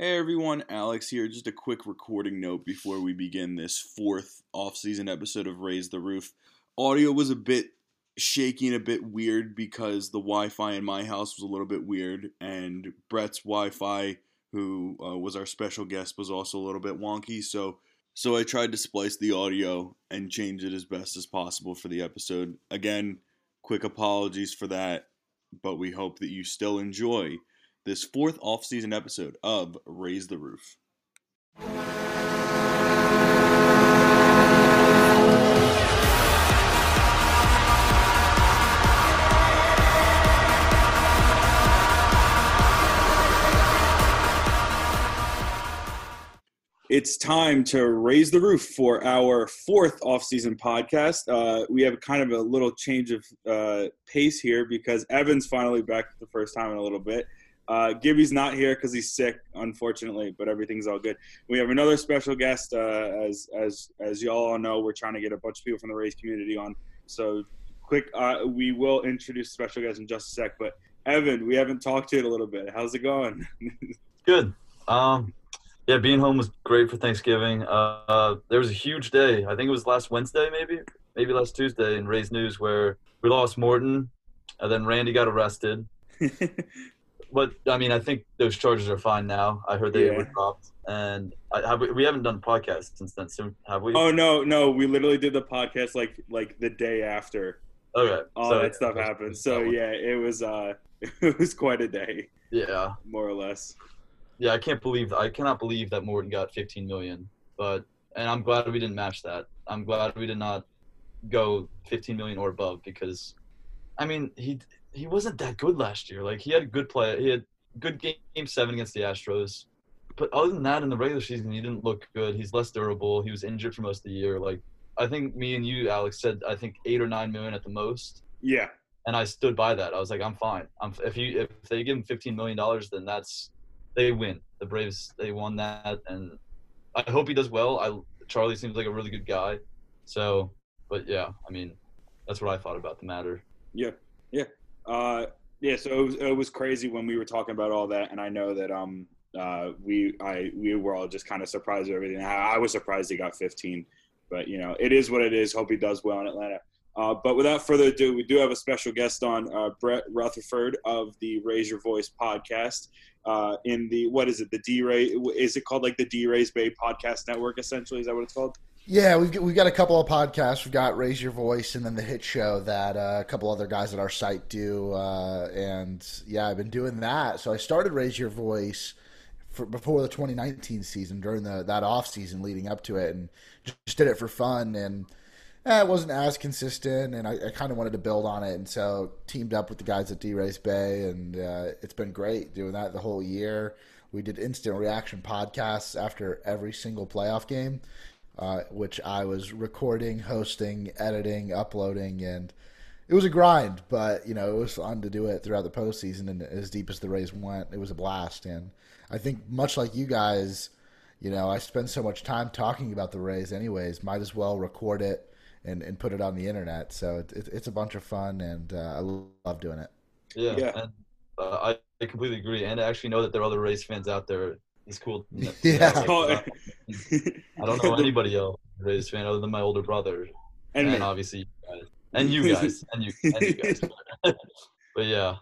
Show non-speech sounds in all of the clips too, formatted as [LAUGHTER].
Hey everyone, Alex here. Just a quick recording note before we begin this fourth off-season episode of Rays The Roof. Audio was a bit shaky and a bit weird because the Wi-Fi in my house was a little bit weird, and Brett's Wi-Fi, who uh, was our special guest, was also a little bit wonky. So, so I tried to splice the audio and change it as best as possible for the episode. Again, quick apologies for that, but we hope that you still enjoy this fourth off-season episode of Rays The Roof. It's time to raise the roof for our fourth off-season podcast. Uh, we have kind of a little change of uh, pace here because Evan's finally back for the first time in a little bit. Uh, Gibby's not here because he's sick, unfortunately, but everything's all good. We have another special guest, uh, as as as y'all all know, we're trying to get a bunch of people from the Rays community on. So, quick, uh, we will introduce special guest in just a sec. But Evan, we haven't talked to you in a little bit. How's it going? [LAUGHS] Good. Um, yeah, being home was great for Thanksgiving. Uh, uh, there was a huge day. I think it was last Wednesday, maybe, maybe last Tuesday in Rays News where we lost Morton, and then Randy got arrested. [LAUGHS] but I mean, I think those charges are fine now. I heard they Yeah. were dropped, and I, have we, we haven't done a podcast since then. So have we? oh no, no, we literally did the podcast like like the day after okay. all so- that stuff happened. So yeah, it was uh, [LAUGHS] it was quite a day, yeah, more or less. yeah. I can't believe I cannot believe that Morton got 15 million. But and I'm glad we didn't match that. I'm glad we did not go 15 million or above because, I mean, he he wasn't that good last year. Like he had a good play. He had good game, game seven against the Astros. But other than that, in the regular season, he didn't look good. He's less durable. He was injured for most of the year. Like I think me and you, Alex, said I think eight or nine million at the most, Yeah, and I stood by that. I was like, I'm fine. I'm if you if they give him 15 million dollars, then that's they win. The Braves they won that, and I hope he does well. I Charlie seems like a really good guy. So, but yeah, I mean, that's what I thought about the matter. yeah, yeah. Uh, yeah, so it was, it was crazy when we were talking about all that, and I know that um uh we I we were all just kind of surprised at everything. I, I was surprised he got 15, but you know it is what it is. Hope he does well in Atlanta. Uh, but without further ado, we do have a special guest on, uh, Brett Rutherford of the Rays Your Voice podcast. Uh, in the what is it? The D Ray is it called like the DRaysBay Podcast Network? Essentially, is that what it's called? Yeah, we've we've got a couple of podcasts. We've got Rays Your Voice and then the Hit Show that uh, a couple other guys at our site do. Uh, and yeah, I've been doing that. So I started Rays Your Voice for, before the 2019 season, during the that off season leading up to it, and just did it for fun. And eh, it wasn't as consistent, and I, I kind of wanted to build on it, and so teamed up with the guys at DRaysBay, and uh, it's been great doing that the whole year. We did instant reaction podcasts after every single playoff game uh, which I was recording, hosting, editing, uploading, and it was a grind. But you know, it was fun to do it throughout the postseason, and as deep as the Rays went, it was a blast. And I think much like you guys, you know, I spend so much time talking about the Rays, anyways. Might as well record it and, and put it on the internet. So it, it, it's a bunch of fun, and uh, I love doing it. Yeah, Yeah. and uh, I, I completely agree. And I actually know that there are other Rays fans out there. It's cool. to know- to Yeah. like, uh, [LAUGHS] I don't know anybody else Rays fan other than my older brother, and and, obviously you guys, and you guys, [LAUGHS] and you, and you guys. [LAUGHS] but yeah,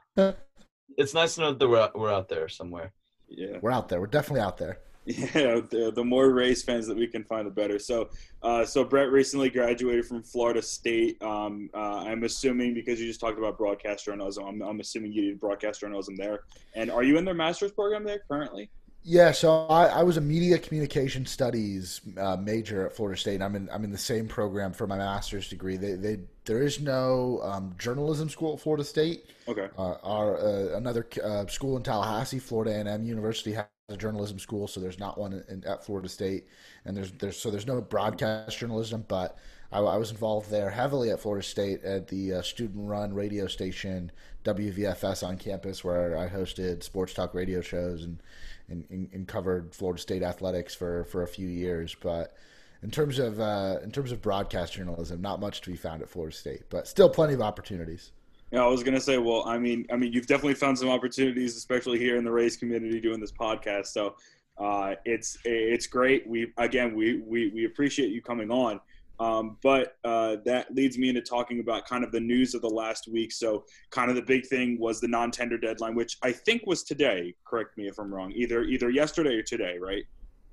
it's nice to know that we're out, we're out there somewhere. yeah. We're out there. We're definitely out there. Yeah, the, the more Rays fans that we can find, the better. So, uh, so Brett recently graduated from Florida State. Um, uh, I'm assuming because you just talked about broadcast journalism, I'm, I'm assuming you did broadcast journalism there. And are you in their master's program there currently? Yeah, so I, I was a media communication studies uh, major at Florida State. And I'm in I'm in the same program for my master's degree. They, they there is no um, journalism school at Florida State. Okay. Uh, our uh, another uh, school in Tallahassee, Florida A&M University has a journalism school, so there's not one in, at Florida State, and there's there's so there's no broadcast journalism, but I, I was involved there heavily at Florida State at the uh, student-run radio station WVFS on campus, where I hosted sports talk radio shows and and, and, and covered Florida State athletics for, for a few years, but. In terms of uh, in terms of broadcast journalism, not much to be found at Florida State, but still plenty of opportunities. Yeah, I was gonna say, well, I mean, I mean, you've definitely found some opportunities, especially here in the Rays community, doing this podcast. So, Uh, it's it's great. We again we, we we appreciate you coming on. Um, but uh, that leads me into talking about kind of the news of the last week. So, kind of the big thing was the non-tender deadline, which I think was today. Correct me if I'm wrong. Either either yesterday or today, right?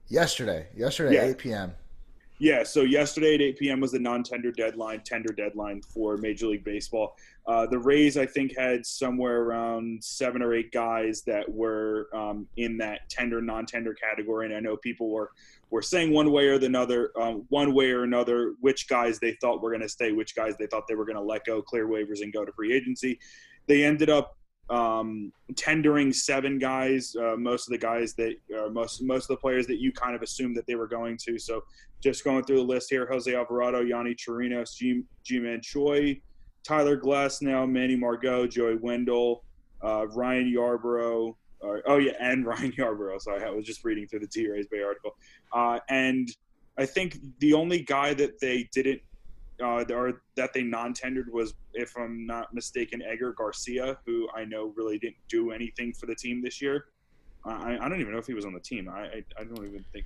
Yesterday, yesterday, Yeah. 8 p.m. Yeah, so yesterday at 8 p.m. was the non-tender deadline, tender deadline for Major League Baseball. Uh, the Rays, I think, had somewhere around seven or eight guys that were um, in that tender, non-tender category, and I know people were were saying one way or the other, um, one way or another, which guys they thought were going to stay, which guys they thought they were going to let go, clear waivers, and go to free agency. They ended up um, tendering seven guys, uh, most of the guys that uh, most most of the players that you kind of assumed that they were going to. So just going through the list here: Jose Alvarado, Yonny Chirinos, G, Ji-Man Choi, Tyler Glasnow, Manny Margot, Joey Wendle, uh, Ryan Yarbrough. Oh yeah, and [LAUGHS] Ryan Yarbrough. Sorry, I was just reading through the DRaysBay article. Uh, and I think the only guy that they didn't uh, or that they non-tendered was, if I'm not mistaken, Edgar Garcia, who I know really didn't do anything for the team this year. I, I don't even know if he was on the team. I I, I don't even think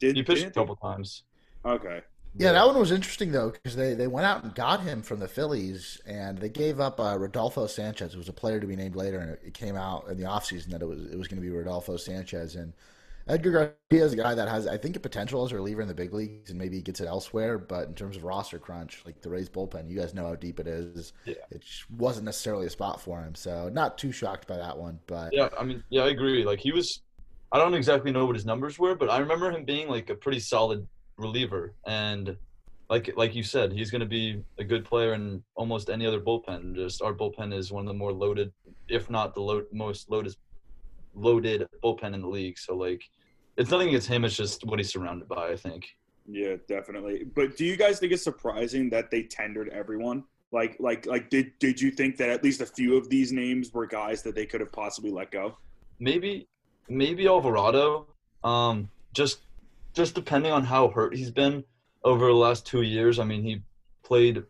did He pitched a didn't couple times. Okay. Yeah, that one was interesting though because they, they went out and got him from the Phillies and they gave up uh, Rodolfo Sanchez. It was a player to be named later, and it, it came out in the offseason that it was it was going to be Rodolfo Sanchez. And Edgar Garcia is a guy that has I think a potential as a reliever in the big leagues and maybe he gets it elsewhere. But in terms of roster crunch, like the Rays bullpen, you guys know how deep it is. Yeah. It wasn't necessarily a spot for him, so not too shocked by that one. But Yeah, I mean, yeah, I agree. Like he was, I don't exactly know what his numbers were, but I remember him being like a pretty solid reliever, and like like you said, he's going to be a good player in almost any other bullpen. Just our bullpen is one of the more loaded, if not the most loaded loaded bullpen in the league. So like, it's nothing against him. It's just what he's surrounded by. I think. Yeah, definitely. But do you guys think it's surprising that they tendered everyone? Like, like, like, did did you think that at least a few of these names were guys that they could have possibly let go? maybe maybe Alvarado. Um, just just depending on how hurt he's been over the last two years. I mean, he played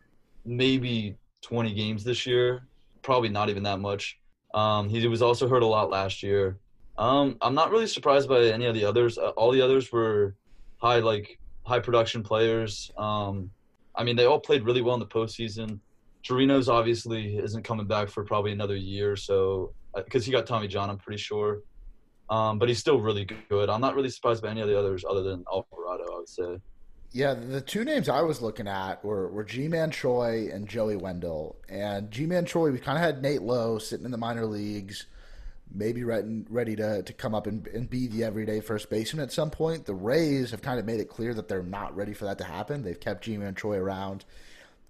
maybe 20 games this year, probably not even that much. Um, he was also hurt a lot last year. Um, I'm not really surprised by any of the others. Uh, all the others were high like high production players. Um, I mean, they all played really well in the postseason. Torino's obviously isn't coming back for probably another year or so because he got Tommy John, I'm pretty sure. Um, but he's still really good. I'm not really surprised by any of the others other than Alvarado, I would say. Yeah, the two names I was looking at were, were Ji-Man Choi and Joey Wendle. And Ji-Man Choi, we kind of had Nate Lowe sitting in the minor leagues, maybe ready, ready to, to come up and, and be the everyday first baseman at some point. The Rays have kind of made it clear that they're not ready for that to happen. They've kept Ji-Man Choi around.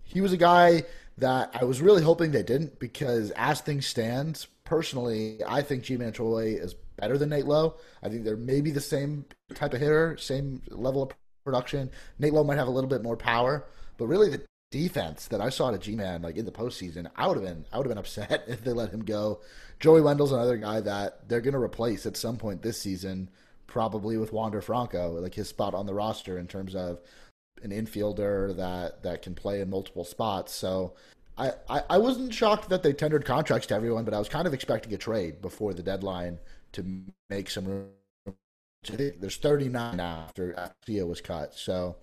He was a guy that I was really hoping they didn't because as things stand, personally, I think Ji-Man Choi is better than Nate Lowe. I think they're maybe the same type of hitter, same level of production. Nate Lowe might have a little bit more power, but really the defense that I saw at Ji-Man like in the postseason, I would have been I would have been [LAUGHS] upset if they let him go. Joey Wendle's another guy that they're going to replace at some point this season, probably with Wander Franco, like his spot on the roster in terms of an infielder that that can play in multiple spots. So. I, I, I wasn't shocked that they tendered contracts to everyone, but I was kind of expecting a trade before the deadline to make some room. I think there's 39 now after Garcia was cut. So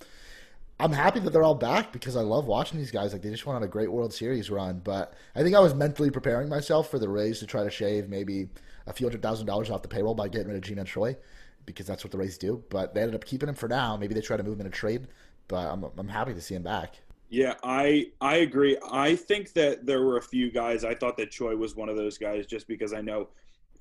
I'm happy that they're all back because I love watching these guys. Like they just went on a great World Series run. But I think I was mentally preparing myself for the Rays to try to shave maybe a few hundred thousand dollars off the payroll by getting rid of Ji-Man Choi because that's what the Rays do. But they ended up keeping him for now. Maybe they try to move him in a trade. But I'm, I'm happy to see him back. Yeah, I I agree. I think that there were a few guys. I thought that Choi was one of those guys, just because I know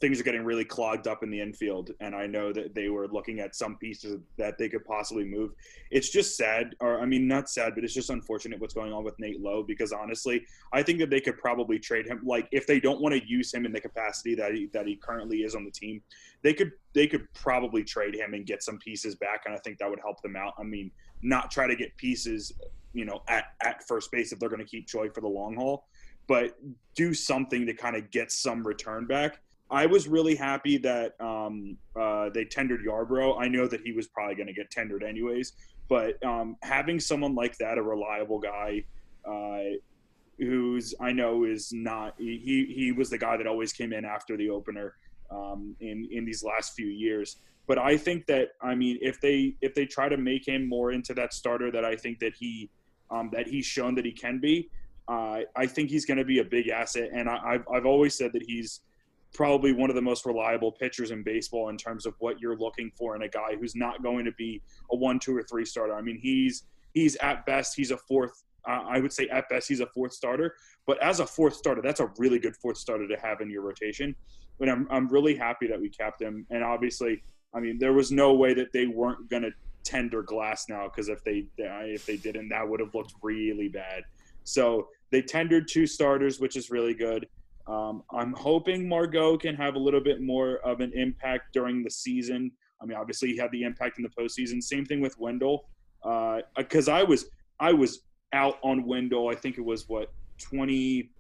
things are getting really clogged up in the infield, and I know that they were looking at some pieces that they could possibly move. It's just sad, or I mean, not sad, but it's just unfortunate what's going on with Nate Lowe. Because honestly, I think that they could probably trade him. Like if they don't want to use him in the capacity that he that he currently is on the team, they could they could probably trade him and get some pieces back, and I think that would help them out. I mean, not try to get pieces you know, at, at first base if they're going to keep Choi for the long haul, but do something to kind of get some return back. I was really happy that um, uh, they tendered Yarbrough. I know that he was probably going to get tendered anyways, but um, having someone like that, a reliable guy, uh, who's I know is not he he was the guy that always came in after the opener. um, in in these last few years. But I think that I mean, if they if they try to make him more into that starter that I think that he um, that he's shown that he can be, uh, I think he's going to be a big asset. And I, have I've always said that he's probably one of the most reliable pitchers in baseball in terms of what you're looking for in a guy who's not going to be a one, two, or three starter. I mean, he's he's at best he's a fourth. Uh, I would say at best he's a fourth starter, but as a fourth starter, that's a really good fourth starter to have in your rotation. But I'm I'm really happy that we kept him, and obviously I mean, there was no way that they weren't going to tender Glasnow because if they if they didn't, that would have looked really bad. So they tendered two starters, which is really good. Um, I'm hoping Margot can have a little bit more of an impact during the season. I mean, obviously he had the impact in the postseason. Same thing with Wendle, because uh, I was I was out on Wendle. I think it was what 20.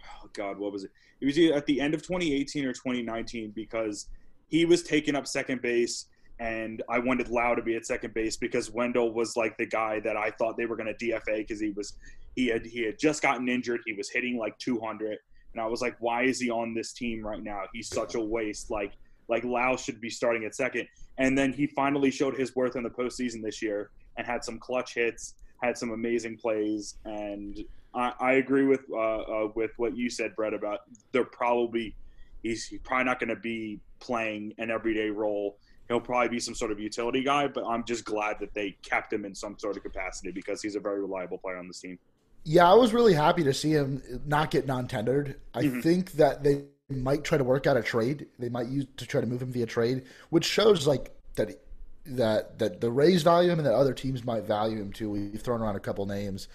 Oh God, what was it? It was at the end of 2018 or 2019 because he was taking up second base, and I wanted Lowe to be at second base because Wendle was like the guy that I thought they were going to DFA because he was he had he had just gotten injured. He was hitting like 200, and I was like, why is he on this team right now? He's such a waste. Like like Lowe should be starting at second. And then he finally showed his worth in the postseason this year and had some clutch hits, had some amazing plays, and I, I agree with uh, uh, with what you said, Brett, about they're probably he's probably not going to be playing an everyday role. He'll probably be some sort of utility guy, but I'm just glad that they kept him in some sort of capacity because he's a very reliable player on this team. Yeah, I was really happy to see him not get non-tendered. I mm-hmm. think that they might try to work out a trade. They might use to try to move him via trade, which shows like that that that the Rays value him and that other teams might value him too. We've thrown around a couple names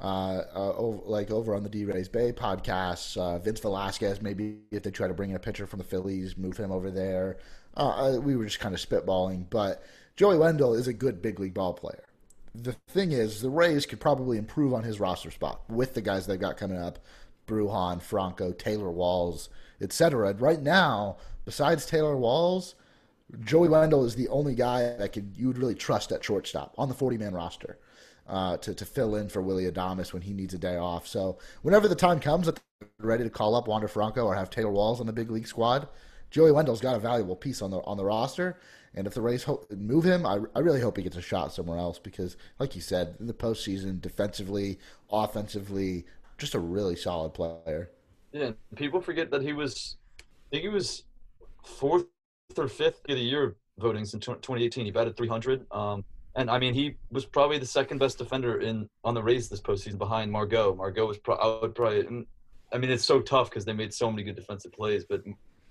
uh, uh, over, like over on the DRaysBay podcast. Uh, Vince Velasquez, maybe if they try to bring in a pitcher from the Phillies, move him over there. Uh, uh, we were just kind of spitballing, but Joey Wendle is a good big league ball player. The thing is, the Rays could probably improve on his roster spot with the guys they've got coming up: Bruján, Franco, Taylor Walls, etc. Right now, besides Taylor Walls, Joey Wendle is the only guy that could you would really trust at shortstop on the 40 man roster uh, to, to fill in for Willie Adames when he needs a day off. So whenever the time comes that they're ready to call up Wander Franco or have Taylor Walls on the big league squad, Joey Wendle's got a valuable piece on the on the roster. And if the Rays move him, I, I really hope he gets a shot somewhere else because, like you said, in the postseason, defensively, offensively, just a really solid player. Yeah, people forget that he was, I think he was fourth or fifth of the year voting since 2018. He batted 300. Um, and I mean, he was probably the second best defender in on the Rays this postseason behind Margot. Margot was pro- I would probably. I mean, it's so tough because they made so many good defensive plays, but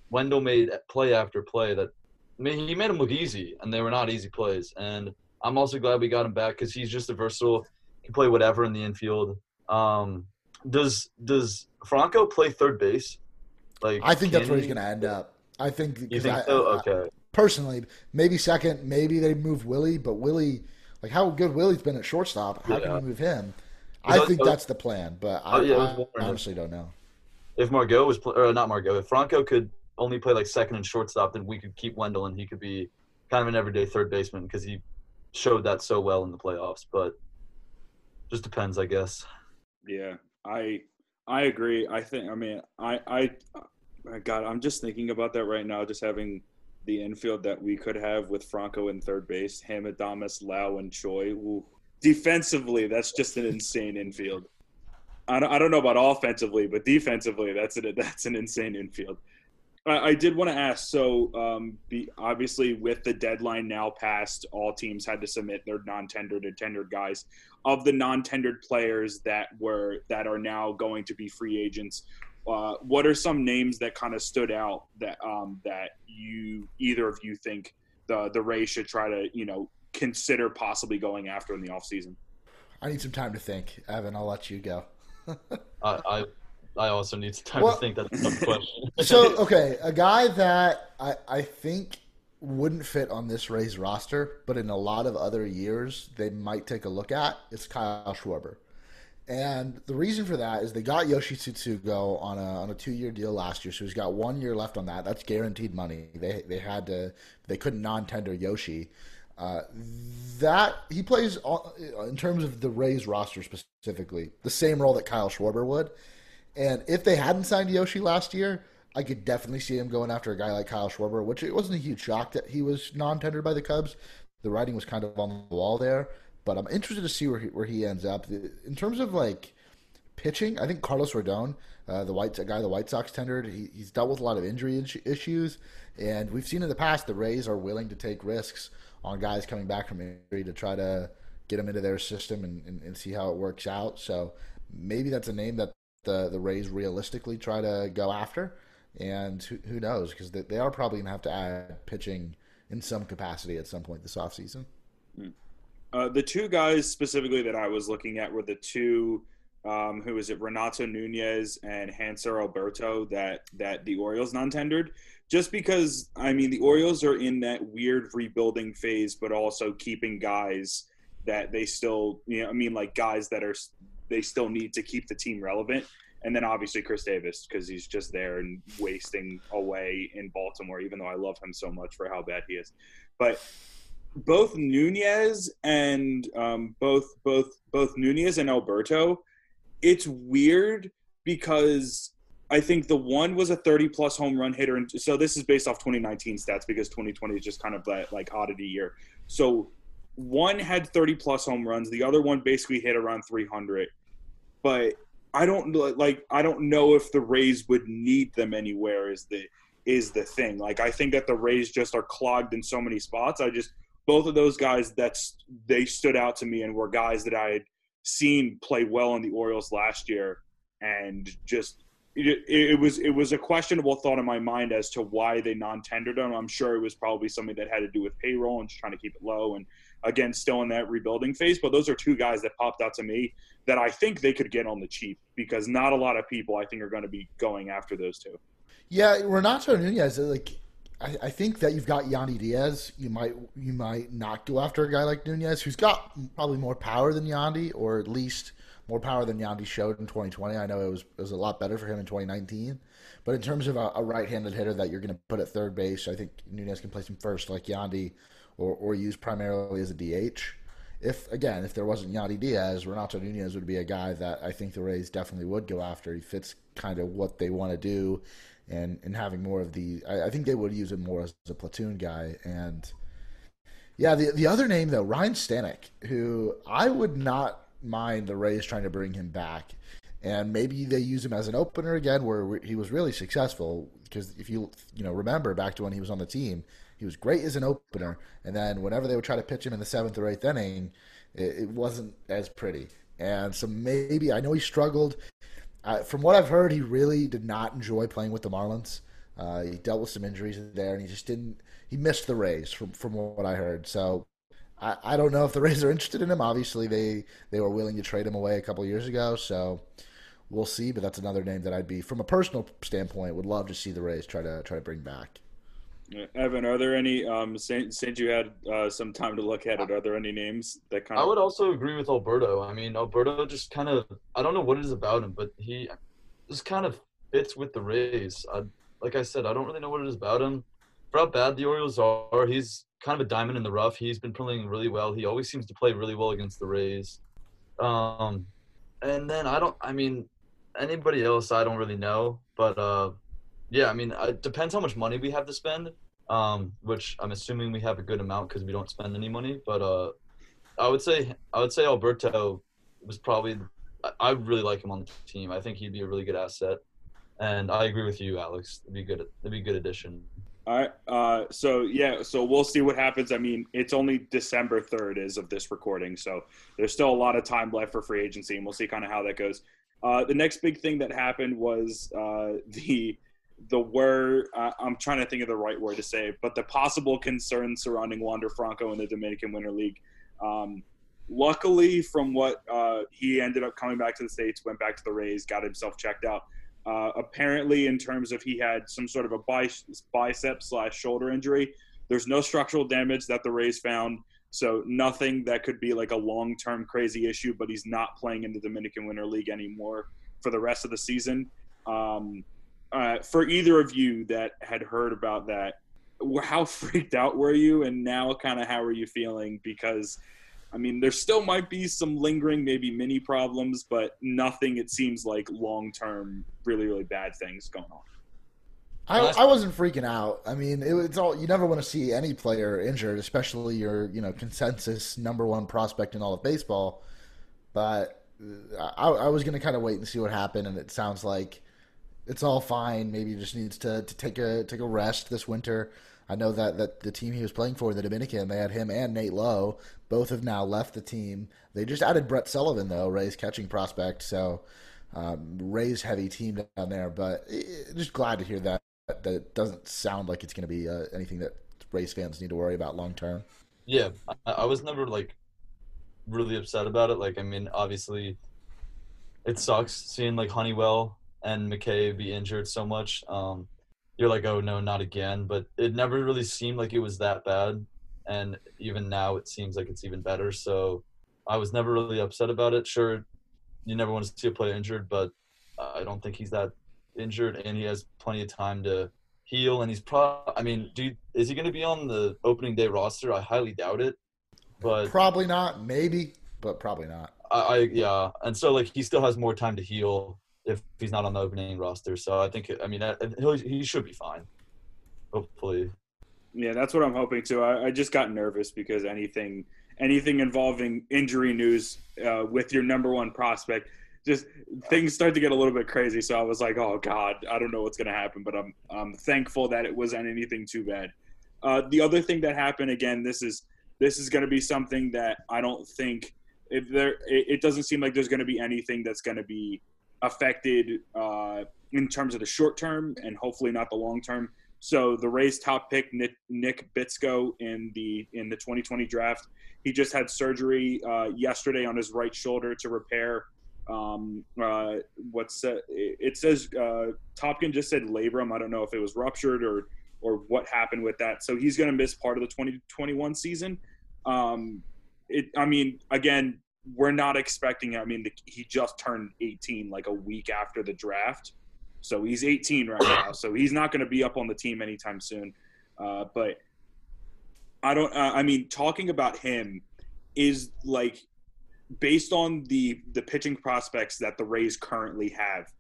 Wendle made play after play that. I mean, he made them look easy, and they were not easy plays. And I'm also glad we got him back because he's just a versatile. He can play whatever in the infield. Um, does does Franco play third base? Like I think that's where he's going to end up. I think. You think I, so? Okay personally, maybe second, maybe they move Willie, but Willie, like how good Willie's been at shortstop, how yeah. can you move him? I think that's the plan, but I, oh, yeah, I honestly don't know. If Margot was, or not Margot, if Franco could only play like second and shortstop, then we could keep Wendle and he could be kind of an everyday third baseman because he showed that so well in the playoffs. But just depends, I guess. Yeah, I I agree. I think. I mean, I I God, I'm just thinking about that right now. Just having the infield that we could have with Franco in third base, him, Adames, Lowe, and Choi. Ooh. Defensively, that's just an insane infield. I don't, I don't know about offensively, but defensively, that's an that's an insane infield. I, I did want to ask. So, um, be, obviously, with the deadline now passed, all teams had to submit their non-tendered and tendered guys. Of the non-tendered players that were that are now going to be free agents, uh, what are some names that kind of stood out that um, that you either of you think the the Rays should try to you know consider possibly going after in the offseason? I need some time to think, Evan. I'll let you go. [LAUGHS] I, I, I also need some time well, to think. That's a tough question. [LAUGHS] so okay, a guy that I I think wouldn't fit on this Rays roster, but in a lot of other years they might take a look at is Kyle Schwarber. And the reason for that is they got Yoshi Tsutsugo on a on a two year deal last year, so he's got one year left on that. That's guaranteed money. They they had to they couldn't non tender Yoshi. Uh, that he plays in terms of the Rays roster specifically the same role that Kyle Schwarber would. And if they hadn't signed Yoshi last year, I could definitely see him going after a guy like Kyle Schwarber, which it wasn't a huge shock that he was non-tendered by the Cubs. The writing was kind of on the wall there, but I'm interested to see where he, where he ends up in terms of like pitching. I think Carlos Rodon, uh, the white guy the White Sox tendered, he, he's dealt with a lot of injury issues, and we've seen in the past the Rays are willing to take risks on guys coming back from injury to try to get them into their system and, and, and see how it works out. So maybe that's a name that the the Rays realistically try to go after. And who, who knows? Because they, they, are probably going to have to add pitching in some capacity at some point this offseason. Hmm. Uh, the two guys specifically that I was looking at were the two, um, who is it, Renato Nunez and Hanser Alberto that that the Orioles non-tendered. Just because I mean the Orioles are in that weird rebuilding phase, but also keeping guys that they still, you know, I mean like guys that are they still need to keep the team relevant and then obviously Chris Davis because he's just there and wasting away in Baltimore, even though I love him so much for how bad he is. But both Nunez and um, both both both Nunez and Alberto, it's weird because I think the one was a 30 plus home run hitter, and so this is based off 2019 stats because 2020 is just kind of that like oddity year. So one had 30 plus home runs, the other one basically hit around 300, but I don't like I don't know if the Rays would need them anywhere is the is the thing. Like I think that the Rays just are clogged in so many spots. I just both of those guys that's they stood out to me and were guys that I had seen play well in the Orioles last year and just it, it, was it was a questionable thought in my mind as to why they non-tendered them. I'm sure it was probably something that had to do with payroll and just trying to keep it low and again still in that rebuilding phase. But those are two guys that popped out to me that I think they could get on the cheap because not a lot of people I think are going to be going after those two. Yeah, Renato Nunez, like I, think that you've got Yandy Diaz. You might you might not go after a guy like Nunez, who's got probably more power than Yandy, or at least more power than Yandy showed in 2020. I know it was it was a lot better for him in 2019. But in terms of a, a right-handed hitter that you're going to put at third base, I think Nunez can place him first, like Yandy, or or use primarily as a DH if again, if there wasn't Yandy Diaz, Renato Nunez would be a guy that I think the Rays definitely would go after. He fits kind of what they want to do, and and having more of the, I, I, think they would use him more as a platoon guy. And yeah, the the other name though, Ryan Stanek, who I would not mind the Rays trying to bring him back, and maybe they use him as an opener again, where he was really successful. Because if you you know remember back to when he was on the team, he was great as an opener, and then whenever they would try to pitch him in the seventh or eighth inning, it, it wasn't as pretty. And so maybe I know he struggled. Uh, from what I've heard, he really did not enjoy playing with the Marlins. Uh, he dealt with some injuries there, and he just didn't. He missed the Rays from from what I heard. So I, I don't know if the [LAUGHS] Rays are interested in him. Obviously, they they were willing to trade him away a couple years ago. So we'll see. But that's another name that I'd be, from a personal standpoint, would love to see the Rays try to try to bring back. Evan, are there any um since, since you had uh, some time to look at it, are there any names that kind of? I would also agree with Alberto. I mean, Alberto just kind of I don't know what it is about him, but he just kind of fits with the Rays. I, like I said, I don't really know what it is about him. For how bad the Orioles are, he's kind of a diamond in the rough. He's been playing really well. He always seems to play really well against the Rays. Um, and then I don't. I mean, anybody else I don't really know, but uh, yeah, I mean, it depends how much money we have to spend. Um, which I'm assuming we have a good amount because we don't spend any money. But uh, I would say I would say Alberto was probably. I really like him on the team. I think he'd be a really good asset, and I agree with you, Alex. It'd be good. It'd be a good addition. All right. Uh, so yeah. So we'll see what happens. I mean, it's only December third is of this recording, so there's still a lot of time left for free agency, and we'll see kind of how that goes. Uh, the next big thing that happened was uh, [LAUGHS] the the word uh, I'm trying to think of the right word to say, but the possible concerns surrounding Wander Franco in the Dominican Winter League. Um, luckily, from what uh, he ended up coming back to the states, went back to the Rays, got himself checked out. Uh, apparently, in terms of he had some sort of a bicep slash shoulder injury. There's no structural damage that the Rays found, so nothing that could be like a long term crazy issue. But he's not playing in the Dominican Winter League anymore for the rest of the season. Um, uh, for either of you that had heard about that, how [LAUGHS] freaked out were you, and now kind of how are you feeling? Because, I mean, there still might be some lingering, maybe mini problems, but nothing. It seems like long term, really, really bad things going on. I, I wasn't freaking out. I mean, it, it's all you never want to see any player injured, especially your you know consensus number one prospect in all of baseball. But uh, I, I was going to kind of wait and see what happened, and it sounds like it's all fine. Maybe he just needs to, to take a take a rest this winter. I know that, that the team he was playing for, the Dominican, they had him and Nate Lowe. Both have now left the team. They just added Brett Sullivan, though, Ray's catching prospect. So um, Ray's heavy team down there. But just glad to hear that that it doesn't sound like it's going to be uh, anything that Rays fans need to worry about long term. Yeah, I, I, was never like really upset about it. Like, I mean, obviously, it sucks seeing like Honeywell and McKay be injured so much. Um, you're like, oh no, not again. But it never really seemed like it was that bad, and even now it seems like it's even better. So I was never really upset about it. Sure, you never want to see a player injured, but I don't think he's that injured, and he has plenty of time to heal. And he's probably, I mean, dude, is he going to be on the opening day roster? I highly doubt it. But probably not. Maybe, but probably not. I, I yeah, and so like he still has more time to heal if he's not on the opening roster. So I think I mean he he should be fine. Hopefully. Yeah, that's what I'm hoping too. I, I just got nervous because anything anything involving injury news uh, with your number one prospect just things start to get a little bit crazy. So I was like, oh God, I don't know what's going to happen, but I'm, I'm thankful that it wasn't anything too bad. Uh, the other thing that happened again, this is, this is going to be something that I don't think if there, it, it doesn't seem like there's going to be anything that's going to be affected uh, in terms of the short term and hopefully not the long term. So the Rays top pick Nick, Nick Bitsko in the in the 2020 draft, he just had surgery uh, yesterday on his right shoulder to repair um, uh, what's uh, it says uh, Topkin just said labrum. I don't know if it was ruptured or or what happened with that. So he's going to miss part of the 2021 season. Um, it, I mean, again, we're not expecting. I mean, the, he just turned 18 like a week after the draft, so he's 18 right now. So he's not going to be up on the team anytime soon. Uh, but I don't. Uh, I mean, talking about him is like based on the the pitching prospects that the Rays currently have,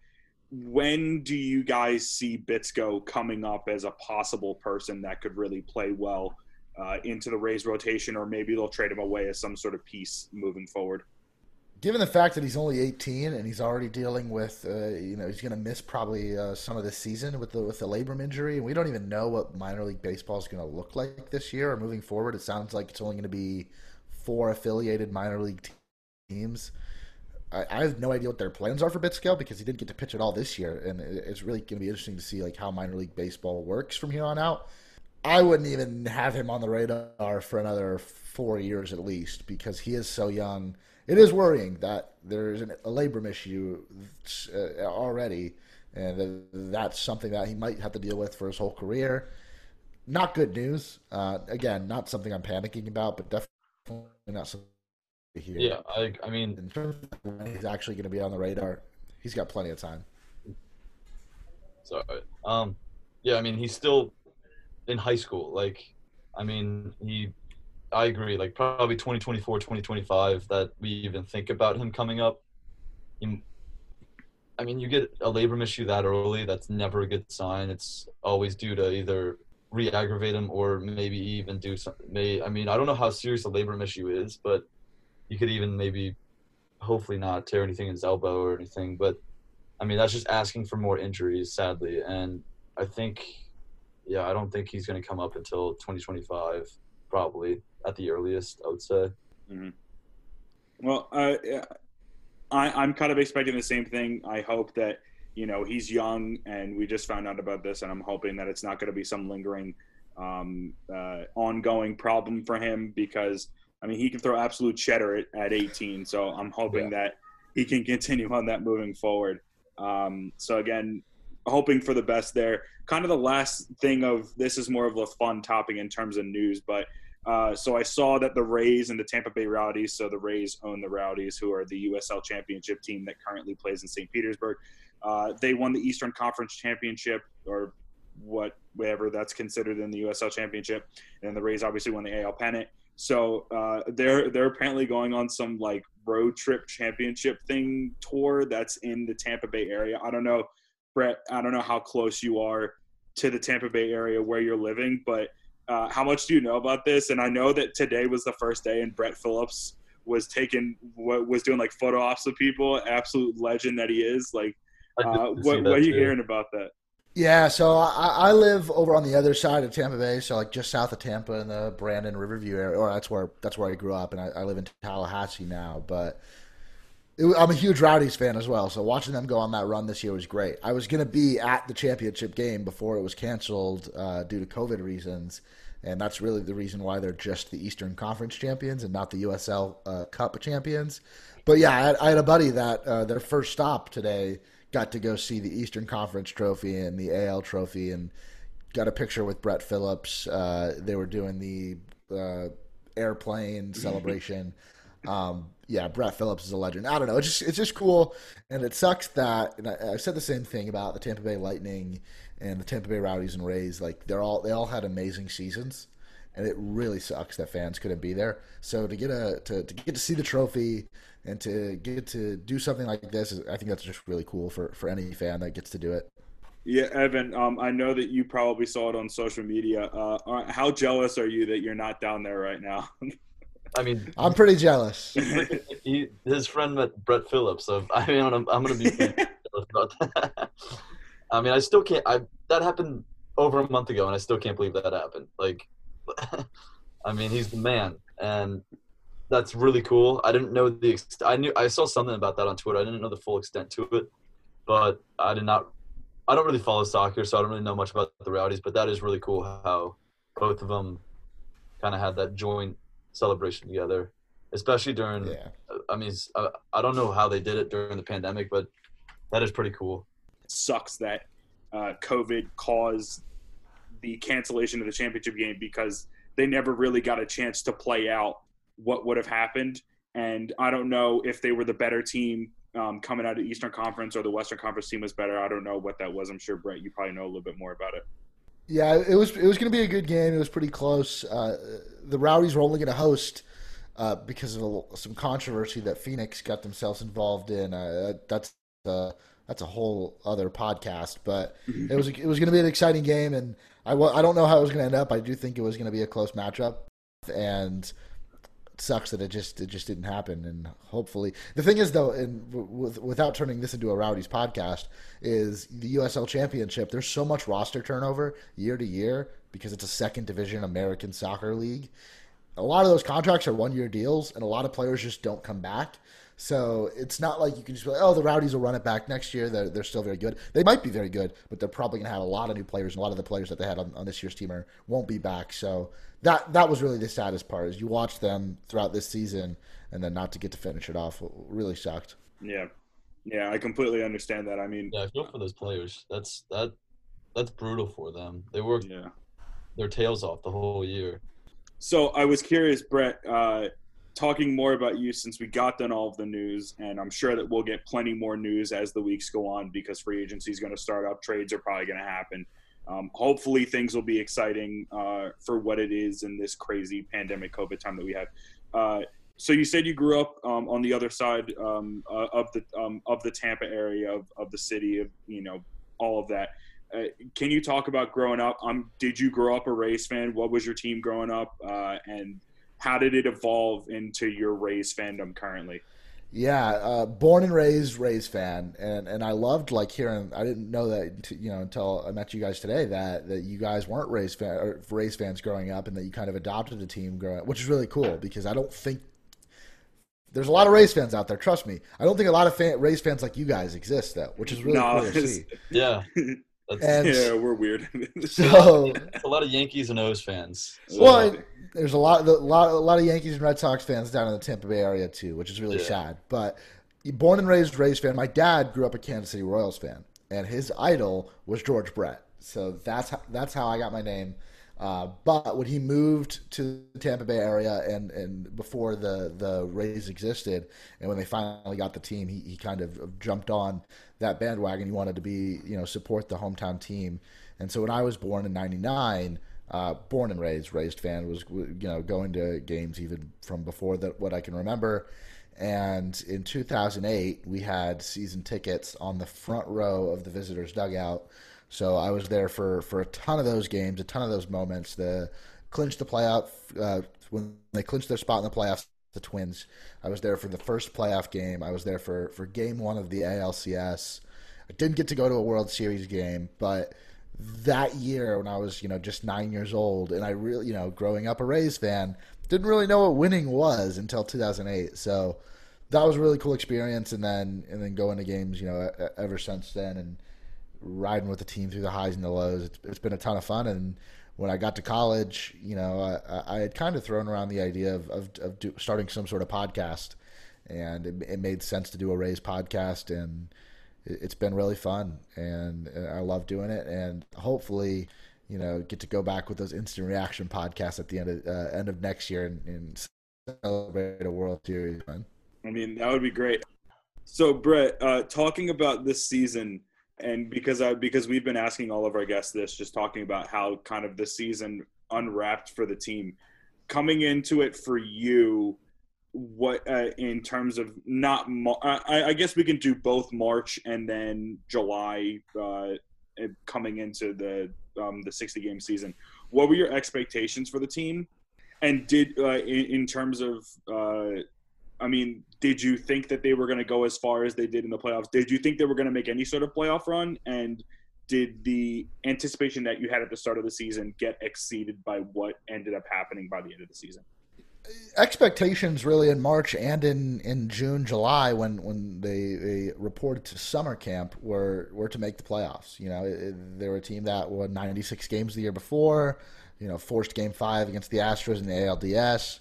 when do you guys see Bitsko coming up as a possible person that could really play well uh, into the Rays rotation, or maybe they'll trade him away as some sort of piece moving forward? Given the fact that he's only 18 and he's already dealing with, uh, you know, he's going to miss probably uh, some of the season with the with the labrum injury, and we don't even know what minor league baseball is going to look like this year or moving forward. It sounds like it's only going to be four affiliated minor league teams. I, have no idea what their plans are for Bitsko because he didn't get to pitch at all this year, and it's really going to be interesting to see like how minor league baseball works from here on out. I wouldn't even have him on the radar for another four years at least because he is so young. It is worrying that there's a labrum issue uh, already, and that's something that he might have to deal with for his whole career. Not good news. Uh, again, not something I'm panicking about, but definitely not something here. Yeah, I, I mean, in terms of when he's actually going to be on the radar, he's got plenty of time. Sorry. Um, yeah, I mean, he's still in high school. Like, I mean, he, I agree. Like, probably 2024, 2025 that we even think about him coming up. He, I mean, you get a labrum issue that early. That's never a good sign. It's always due to either re-aggravate him or maybe even do some. May I mean, I don't know how serious a labrum issue is, but you could even maybe, hopefully not tear anything in his elbow or anything. But I mean, that's just asking for more injuries, sadly. And I think, yeah, I don't think he's going to come up until 2025, probably at the earliest. I would say. Mm-hmm. Well, uh, I, I'm kind of expecting the same thing. I hope that you know he's young, and we just found out about this, and I'm hoping that it's not going to be some lingering, um, uh, ongoing problem for him because I mean, he can throw absolute cheddar at, at 18. So I'm hoping yeah. that he can continue on that moving forward. Um, so again, hoping for the best there. Kind of the last thing of this is more of a fun topic in terms of news, but uh, so I saw that the Rays and the Tampa Bay Rowdies, so the Rays own the Rowdies, who are the USL Championship team that currently plays in St. Petersburg. Uh, they won the Eastern Conference Championship, or what, whatever that's considered in the USL Championship, and the Rays obviously won the AL pennant. So uh, they're they're apparently going on some like road trip championship thing tour that's in the Tampa Bay area. I don't know, Brett. I don't know how close you are to the Tampa Bay area where you're living, but uh, how much do you know about this? And I know that today was the first day, and Brett Phillips was taking what was doing like photo ops with people. Absolute legend that he is. Like, uh, what, what are you too. hearing about that? Yeah, so I, I live over on the other side of Tampa Bay, so like just south of Tampa in the Brandon Riverview area. Or that's where that's where I grew up, and I, I live in Tallahassee now. But it, I'm a huge Rowdies fan as well, so watching them go on that run this year was great. I was going to be at the championship game before it was canceled uh, due to COVID reasons, and that's really the reason why they're just the Eastern Conference champions and not the USL uh, Cup champions. But yeah, I had, I had a buddy that uh, their first stop today got to go see the Eastern Conference trophy and the AL trophy and got a picture with Brett Phillips. Uh, they were doing the uh, airplane [LAUGHS] celebration. Um, yeah, Brett Phillips is a legend. I don't know. It's just it's just cool, and it sucks that. And I, I, said the same thing about the Tampa Bay Lightning and the Tampa Bay Rowdies and Rays. Like they're all they all had amazing seasons, and it really sucks that fans couldn't be there. So to get a to, to get to see the trophy and to get to do something like this, I think that's just really cool for for any fan that gets to do it. Yeah, Evan. Um, I know that you probably saw it on social media. Uh, uh how jealous are you that you're not down there right now? [LAUGHS] I mean, I'm pretty jealous. he, his friend met Brett Phillips, so I mean, I'm, I'm gonna be [LAUGHS] jealous about that. I mean, I still can't. I that happened over a month ago, and I still can't believe that happened. Like, [LAUGHS] I mean, he's the man, and that's really cool. I didn't know the. I knew I saw something about that on Twitter. I didn't know the full extent to it, but I did not. I don't really follow soccer, so I don't really know much about the Rowdies. But that is really cool how both of them kind of had that joint celebration together, especially during. Yeah. I mean, I, I don't know how they did it during the pandemic, but that is pretty cool. It sucks that uh, COVID caused the cancellation of the championship game because they never really got a chance to play out what would have happened. And I don't know if they were the better team um, coming out of Eastern Conference or the Western Conference team was better. I don't know what that was. I'm sure Brett, you probably know a little bit more about it. Yeah, it was it was going to be a good game. It was pretty close. Uh, the Rowdies were only going to host uh, because of a, some controversy that Phoenix got themselves involved in. Uh, that's uh, that's a whole other podcast. But mm-hmm. it was it was going to be an exciting game, and I I don't know how it was going to end up. I do think it was going to be a close matchup, and sucks that it just it just didn't happen. And hopefully, the thing is though, and without turning this into a Rowdies podcast, is the USL Championship. There's so much roster turnover year to year because it's a second division American soccer league. A lot of those contracts are one year deals, and a lot of players just don't come back. So it's not like you can just be like, oh, the Rowdies will run it back next year. They're, they're still very good. They might be very good, but they're probably going to have a lot of new players. And a lot of the players that they had on, on this year's team are, won't be back. So that that was really the saddest part is you watch them throughout this season and then not to get to finish it off really sucked. Yeah, yeah, I completely understand that. I mean, yeah, I feel for those players. That's that that's brutal for them. They worked yeah. their tails off the whole year. So I was curious, Brett. Uh, talking more about you since we got done all of the news, and I'm sure that we'll get plenty more news as the weeks go on because free agency is going to start up. Trades are probably going to happen. Um, hopefully, things will be exciting uh, for what it is in this crazy pandemic COVID time that we have. Uh, so you said you grew up um, on the other side um, uh, of the um, of the Tampa area of, of the city of you know all of that. Uh, can you talk about growing up? Um, did you grow up a Rays fan? What was your team growing up, uh, and how did it evolve into your Rays fandom currently? Yeah, uh, born and raised Rays fan, and and I loved like hearing. I didn't know that you know until I met you guys today that that you guys weren't Rays fan or Rays fans growing up, and that you kind of adopted a team growing, up, which is really cool because I don't think there's a lot of Rays fans out there. Trust me, I don't think a lot of fan, Rays fans like you guys exist though, which is really no, cool to [LAUGHS] see. Yeah. [LAUGHS] And, yeah, we're weird. [LAUGHS] so a lot of Yankees and O's fans. So. Well, there's a lot, a lot, a lot of Yankees and Red Sox fans down in the Tampa Bay area too, which is really yeah. sad. But born and raised Rays fan. My dad grew up a Kansas City Royals fan, and his idol was George Brett. So that's how, that's how I got my name. Uh, but when he moved to the Tampa Bay area and, and before the, the Rays existed, and when they finally got the team, he, he kind of jumped on that bandwagon. He wanted to be, you know, support the hometown team. And so when I was born in '99, uh, born and raised Rays fan was you know going to games even from before that what I can remember. And in 2008, we had season tickets on the front row of the visitors' dugout. So I was there for for a ton of those games, a ton of those moments. The clinched the playoff uh, when they clinched their spot in the playoffs. The Twins. I was there for the first playoff game. I was there for for game one of the ALCS. I didn't get to go to a World Series game, but that year when I was, you know, just nine years old, and I really, you know, growing up a Rays fan, didn't really know what winning was until 2008. So that was a really cool experience, and then and then going to games, you know, ever since then, and riding with the team through the highs and the lows. It's, it's been a ton of fun, and when I got to college, you know, I, I had kind of thrown around the idea of of, of do, starting some sort of podcast, and it, it made sense to do a Rays podcast, and it's been really fun, and I love doing it, and hopefully, you know, get to go back with those instant reaction podcasts at the end of uh, end of next year and, and, celebrate a World Series. I mean, that would be great. So, Brett, uh, talking about this season, and because I because we've been asking all of our guests this, just talking about how kind of the season unwrapped for the team, coming into it for you what uh, in terms of not I, I, guess we can do both March and then July uh, coming into the um, the 60 game season. What were your expectations for the team? And did uh, in, in, terms of uh, I mean, did you think that they were going to go as far as they did in the playoffs? Did you think they were going to make any sort of playoff run? And did the anticipation that you had at the start of the season get exceeded by what ended up happening by the end of the season? expectations really in March and in, in June, July when when they, they reported to summer camp were were to make the playoffs. You know, they were a team that won 96 games the year before. You know, forced Game Five against the Astros in the ALDS.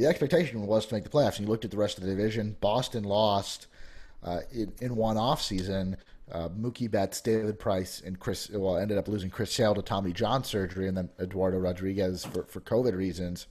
The expectation was to make the playoffs. And you looked at the rest of the division. Boston lost uh, in, in one off season. Uh, Mookie Betts, David Price, and Chris well ended up losing Chris Sale to Tommy John surgery, and then Eduardo Rodriguez for, for COVID reasons.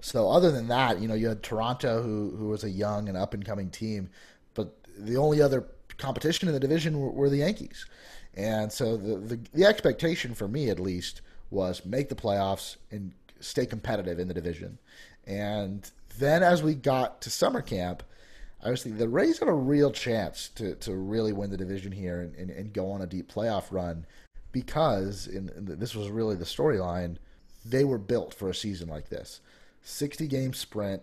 So other than that, you know, you had Toronto, who who was a young and up and coming team, but the only other competition in the division were, were the Yankees, and so the, the the expectation for me at least was make the playoffs and stay competitive in the division, and then as we got to summer camp. I was thinking the Rays had a real chance to, to really win the division here and, and, and go on a deep playoff run because, and this was really the storyline, they were built for a season like this. 60 game sprint.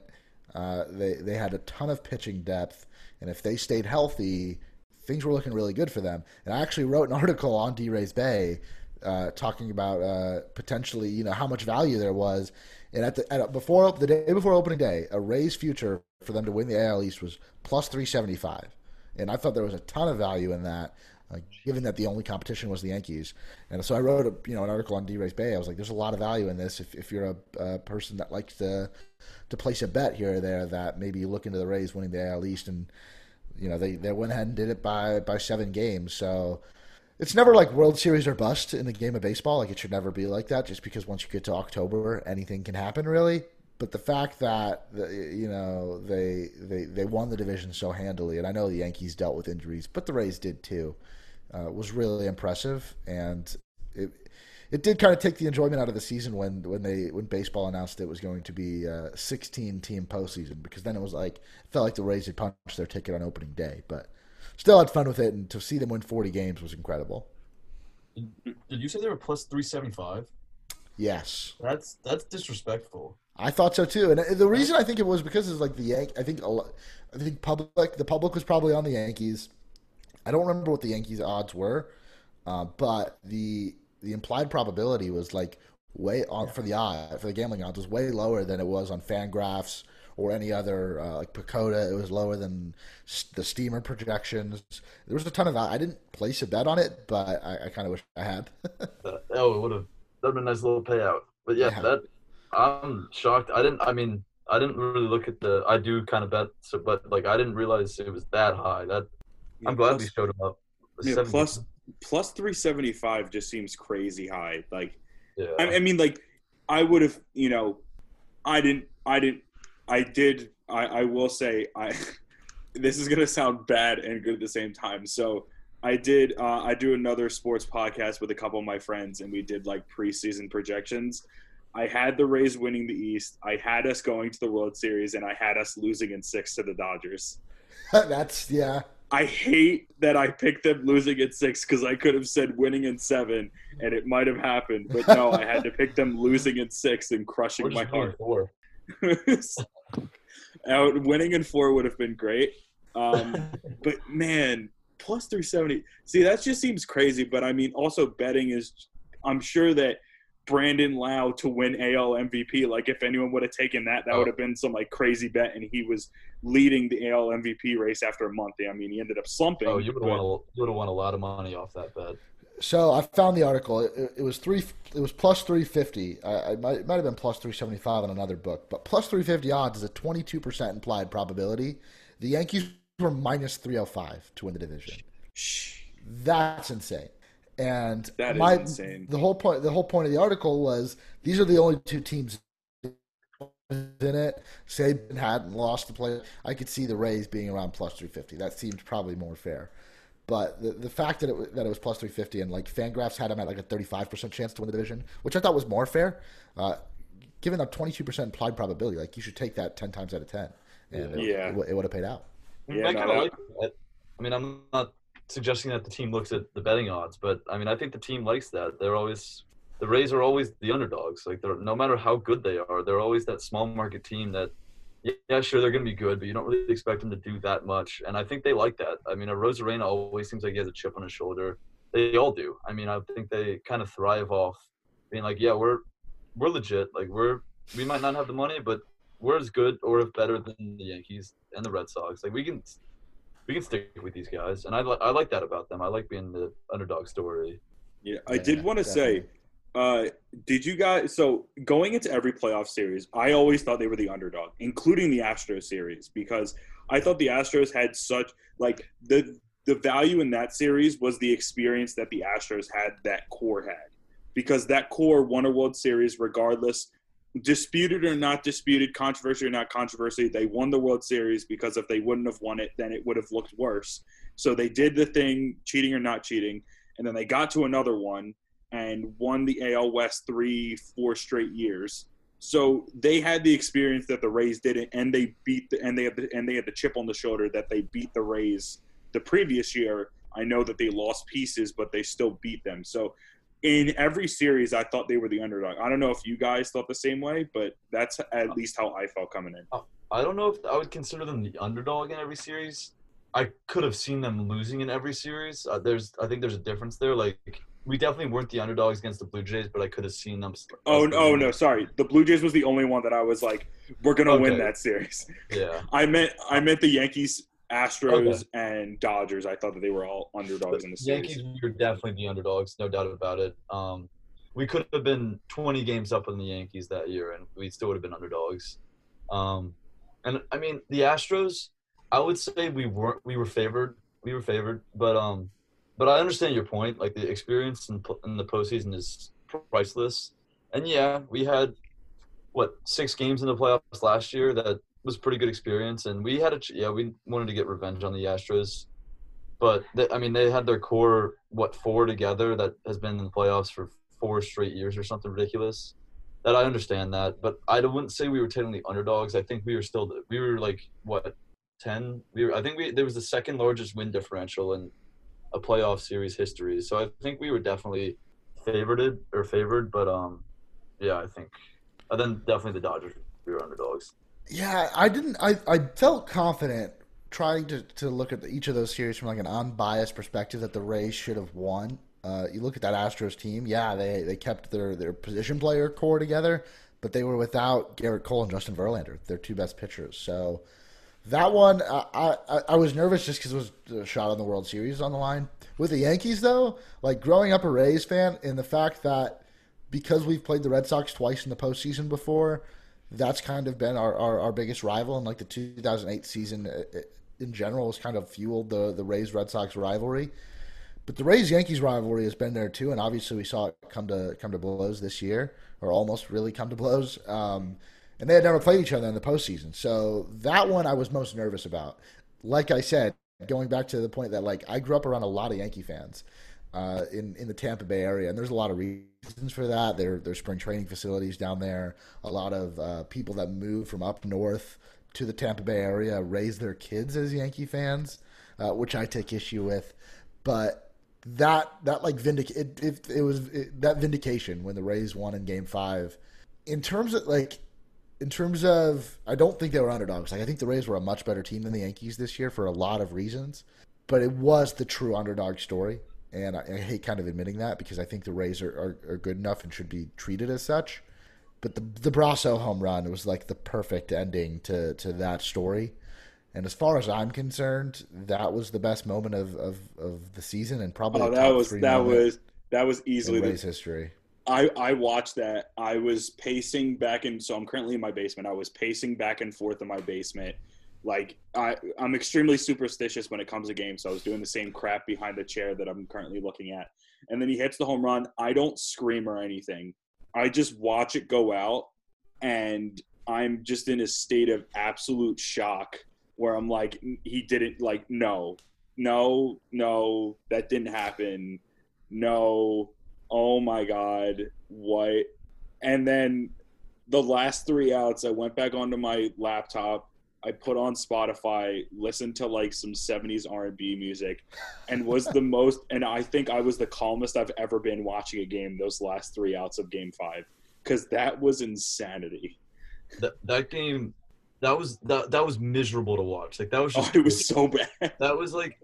Uh, they they had a ton of pitching depth, and if they stayed healthy, things were looking really good for them. And I actually wrote an [LAUGHS] article on DRaysBay uh, talking about uh, potentially you know how much value there was. And at the at, before the day before opening day, a Rays future for them to win the AL East was plus 375, and I thought there was a ton of value in that. Uh, given that the only competition was the Yankees. And so I wrote a, you know an article on DRaysBay. I was like, there's a lot of value in this if, if you're a, a, person that likes to to place a bet here or there that maybe you look into the Rays winning the AL East and you know they, they went ahead and did it by by seven games. So it's never like World Series or bust in the game of baseball. Like it should never be like that. Just because once you get to October, anything can happen really. But the fact that you know they they they won the division so handily, and I know the Yankees dealt with injuries, but the Rays did too uh, was really impressive, and it it did kind of take the enjoyment out of the season when when they when baseball announced it was going to be a 16 team postseason because then it was like it felt like the Rays had punched their ticket on opening day, but still had fun with it, and to see them win 40 games was incredible. Did you say they were plus 375? Yes. That's that's disrespectful. I thought so too, and uh, the reason I think it was because it's like the Yank. I think a lot, I think public the public was probably on the Yankees. I don't remember what the Yankees odds were, uh, but the the implied probability was like way on for the odd for the gambling odds was way lower than it was on Fangraphs or any other uh, like PECOTA. It was lower than the Steamer projections. There was a ton of. I didn't place a bet on it, but I, I kind of wish I had. [LAUGHS] oh, it would have that'd been a nice little payout. But yeah, yeah, that I'm shocked. I didn't. I mean, I didn't really look at the. I do kind of bet, so, but like I didn't realize it was that high. That I'm glad plus, we showed him up. Yeah, plus plus 375 just seems crazy high. Like, yeah. I, I mean, like, I would have, you know, I didn't, I didn't, I did. I, I will say, I. [LAUGHS] this is gonna sound bad and good at the same time. So I did. Uh, I do another sports podcast with a couple of my friends, and we did like preseason projections. I had the Rays winning the East. I had us going to the World Series, and I had us losing in six to the Dodgers. [LAUGHS] That's yeah. I hate that I picked them losing in six because I could have said winning in seven, and it might have happened. But no, I had to pick them losing in six and crushing my just going heart. four. [LAUGHS] Out winning in four would have been great. Um, [LAUGHS] but man, plus 370. See, that just seems crazy. But I mean, also betting is, I'm sure that Brandon Lowe to win AL MVP, like if anyone would have taken that, that Oh. would have been some like crazy bet. And he was leading the AL MVP race after a month. I mean, he ended up slumping. Oh, you would have won. A, you would have won a lot of money off that bet. So I found the article. It, it was three. It was plus three fifty. I, I might, it might have been plus three seventy five on another book, but plus three fifty odds is a twenty two percent implied probability. The Yankees were minus three hundred five to win the division. Shh. That's insane. And That is my, insane. The whole point. The whole point of the article was these are the only two teams in it. Saban hadn't lost the play. I could see the Rays being around plus three fifty. That seemed probably more fair. But the, the fact that it, that it was plus 350 and like Fangraphs had him at like a 35% chance to win the division, which I thought was more fair, uh, given a 22% implied probability, like you should take that 10 times out of 10. And it, Yeah. it, would- it would have paid out. Yeah, I no, kind of like that. I mean, I'm not suggesting that the team looks at the betting odds, but I mean, I think the team likes that. They're always the Rays are always the underdogs. Like, they're no matter how good they are, they're always that small market team that. Yeah, sure, they're going to be good, but you don't really expect them to do that much. And I think they like that. I mean, Arozarena always seems like he has a chip on his shoulder. They all do. I mean, I think they kind of thrive off being like, yeah, we're we're legit. Like, we're we might not have the money, but we're as good or if better than the Yankees and the Red Sox. Like, we can we can stick with these guys, and I li- I like that about them. I like being the underdog story. Yeah, I Yeah, did want to say, definitely. Uh, did you guys? So going into every playoff series, I always thought they were the underdog, including the Astros series, because I thought the Astros had such like the the value in that series was the experience that the Astros had that core had, because that core won a World Series regardless. Disputed or not disputed, controversy or not controversy, they won the World Series because if they wouldn't have won it, then it would have looked worse. So they did the thing, cheating or not cheating, and then they got to another one and won the AL West three, four straight years. So they had the experience that the Rays didn't, and they beat the, and they had the, and they had the chip on the shoulder that they beat the Rays the previous year. I know that they lost pieces, but they still beat them. So in every series, I thought they were the underdog. I don't know if you guys thought the same way, but that's at least how I felt coming in. I don't know if I would consider them the underdog in every series. I could have seen them losing in every series. Uh, there's, I think there's a difference there. Like we definitely weren't the underdogs against the Blue Jays, but I could have seen them. Oh, no, oh no, sorry. The Blue Jays was the only one that I was like, we're gonna win that series. [LAUGHS] Yeah, I meant I meant the Yankees, Astros, Okay. and Dodgers. I thought that they were all underdogs in the series. Yankees we were definitely the underdogs, no doubt about it. Um, we could have been 20 games up on the Yankees that year, and we still would have been underdogs. Um, and I mean, the Astros, I would say we weren't. We were favored. We were favored, but um, but I understand your point. Like the experience in, in the postseason is priceless. And yeah, we had what six games in the playoffs last year that was pretty good experience, and we had a yeah we wanted to get revenge on the Astros, but they, I mean they had their core what four together that has been in the playoffs for four straight years or something ridiculous. That I understand that, but I wouldn't say we were technically underdogs. I think we were still we were like what ten. We were I think we there was the second largest win differential in a playoff series history. So I think we were definitely favored or favored, but um yeah I think and then definitely the Dodgers we were underdogs. Yeah, I didn't. I, I felt confident trying to, to look at the, each of those series from like an unbiased perspective that the Rays should have won. Uh, you look at that Astros team. Yeah, they they kept their their position player core together, but they were without Gerrit Cole and Justin Verlander, their two best pitchers. So that one, I I, I was nervous just because it was shot on the World Series on the line. With the Yankees, though, like growing up a Rays fan, and the fact that because we've played the Red Sox twice in the postseason before, that's kind of been our, our, our biggest rival. And like the 2008 season uh, uh, in general has kind of fueled the, the Rays Red Sox rivalry. But the Rays Yankees rivalry has been there too, and obviously we saw it come to come to blows this year, or almost really come to blows. Um, and they had never played each other in the postseason, so that one I was most nervous about. Like I said, going back to the point that like I grew up around a lot of Yankee fans uh, in in the Tampa Bay area, and there's a lot of reasons for that. There there's spring training facilities down there. A lot of uh, people that move from up north to the Tampa Bay area raise their kids as Yankee fans. uh, which I take issue with. But that that like vindic it, it, it was it, that vindication when the Rays won in Game Five. In terms of like, in terms of, I don't think they were underdogs. Like I think the Rays were a much better team than the Yankees this year for a lot of reasons. But it was the true underdog story, and I, I hate kind of admitting that because I think the Rays are, are, are good enough and should be treated as such. But the the Brosseau home run was like the perfect ending to to that story. And as far as I'm concerned, that was the best moment of, of, of the season and probably Oh, that was that moment was that was easily in the Rays history. I, I watched that. I was pacing back and so I'm currently in my basement. I was pacing back and forth in my basement. Like I I'm extremely superstitious when it comes to games, so I was doing the same crap behind the chair that I'm currently looking at. And then he hits the home run. I don't scream or anything. I just watch it go out and I'm just in a state of absolute shock where I'm like he didn't like no. No, no, that didn't happen. No, oh my god what? And then the last three outs i went back onto my laptop. I put on spotify listened to like some 70s r&b music and was the [LAUGHS] most and i think i was the calmest i've ever been watching a game those last three outs of game five because that was insanity. That that game, that was that that was miserable to watch. Like that was oh just it was so [LAUGHS] bad. that was like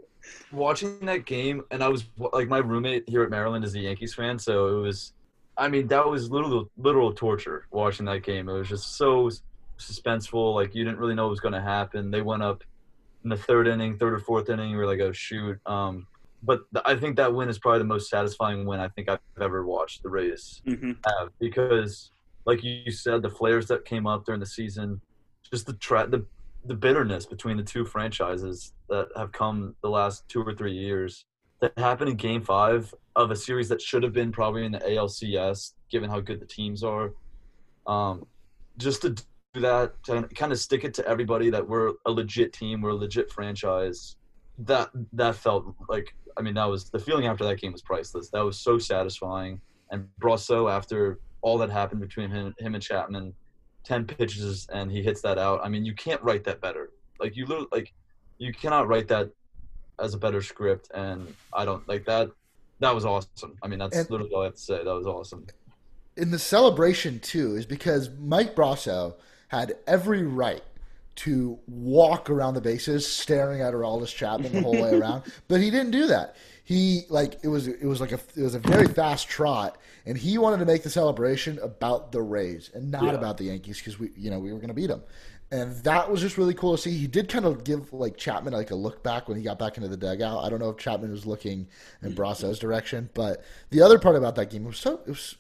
watching that game and i was like my roommate here at maryland is a yankees fan so it was i mean that was literal literal torture watching that game. It was just so suspenseful like you didn't really know what was going to happen. They went up in the third inning third or fourth inning you were like oh shoot um but th- i think that win is probably the most satisfying win i think i've ever watched the rays hmm have because like you said the flares that came up during the season just the tra- the the bitterness between the two franchises that have come the last two or three years that happened in game 5 of a series that should have been probably in the ALCS given how good the teams are. Um just to do that to kind of stick it to everybody that we're a legit team we're a legit franchise that that felt like I mean that was the feeling after that game was priceless. That was so satisfying and Brosseau after all that happened between him, him and Chapman, ten pitches and he hits that out. I mean, you can't write that better. Like you literally, like you cannot write that as a better script. And I don't like that. That was awesome. I mean, that's And- literally all I have to say. That was awesome. in the celebration too is because Mike Brosseau had every right to walk around the bases staring at Aroldis Chapman the whole way [LAUGHS] around, but he didn't do that. He like it was it was like a it was a very fast trot, and he wanted to make the celebration about the Rays and not Yeah. about the Yankees because we you know we were going to beat them, and that was just really cool to see. He did kind of give like Chapman like a look back when he got back into the dugout. I don't know if Chapman was looking in mm. Brosseau's direction, but the other part about that game was so it was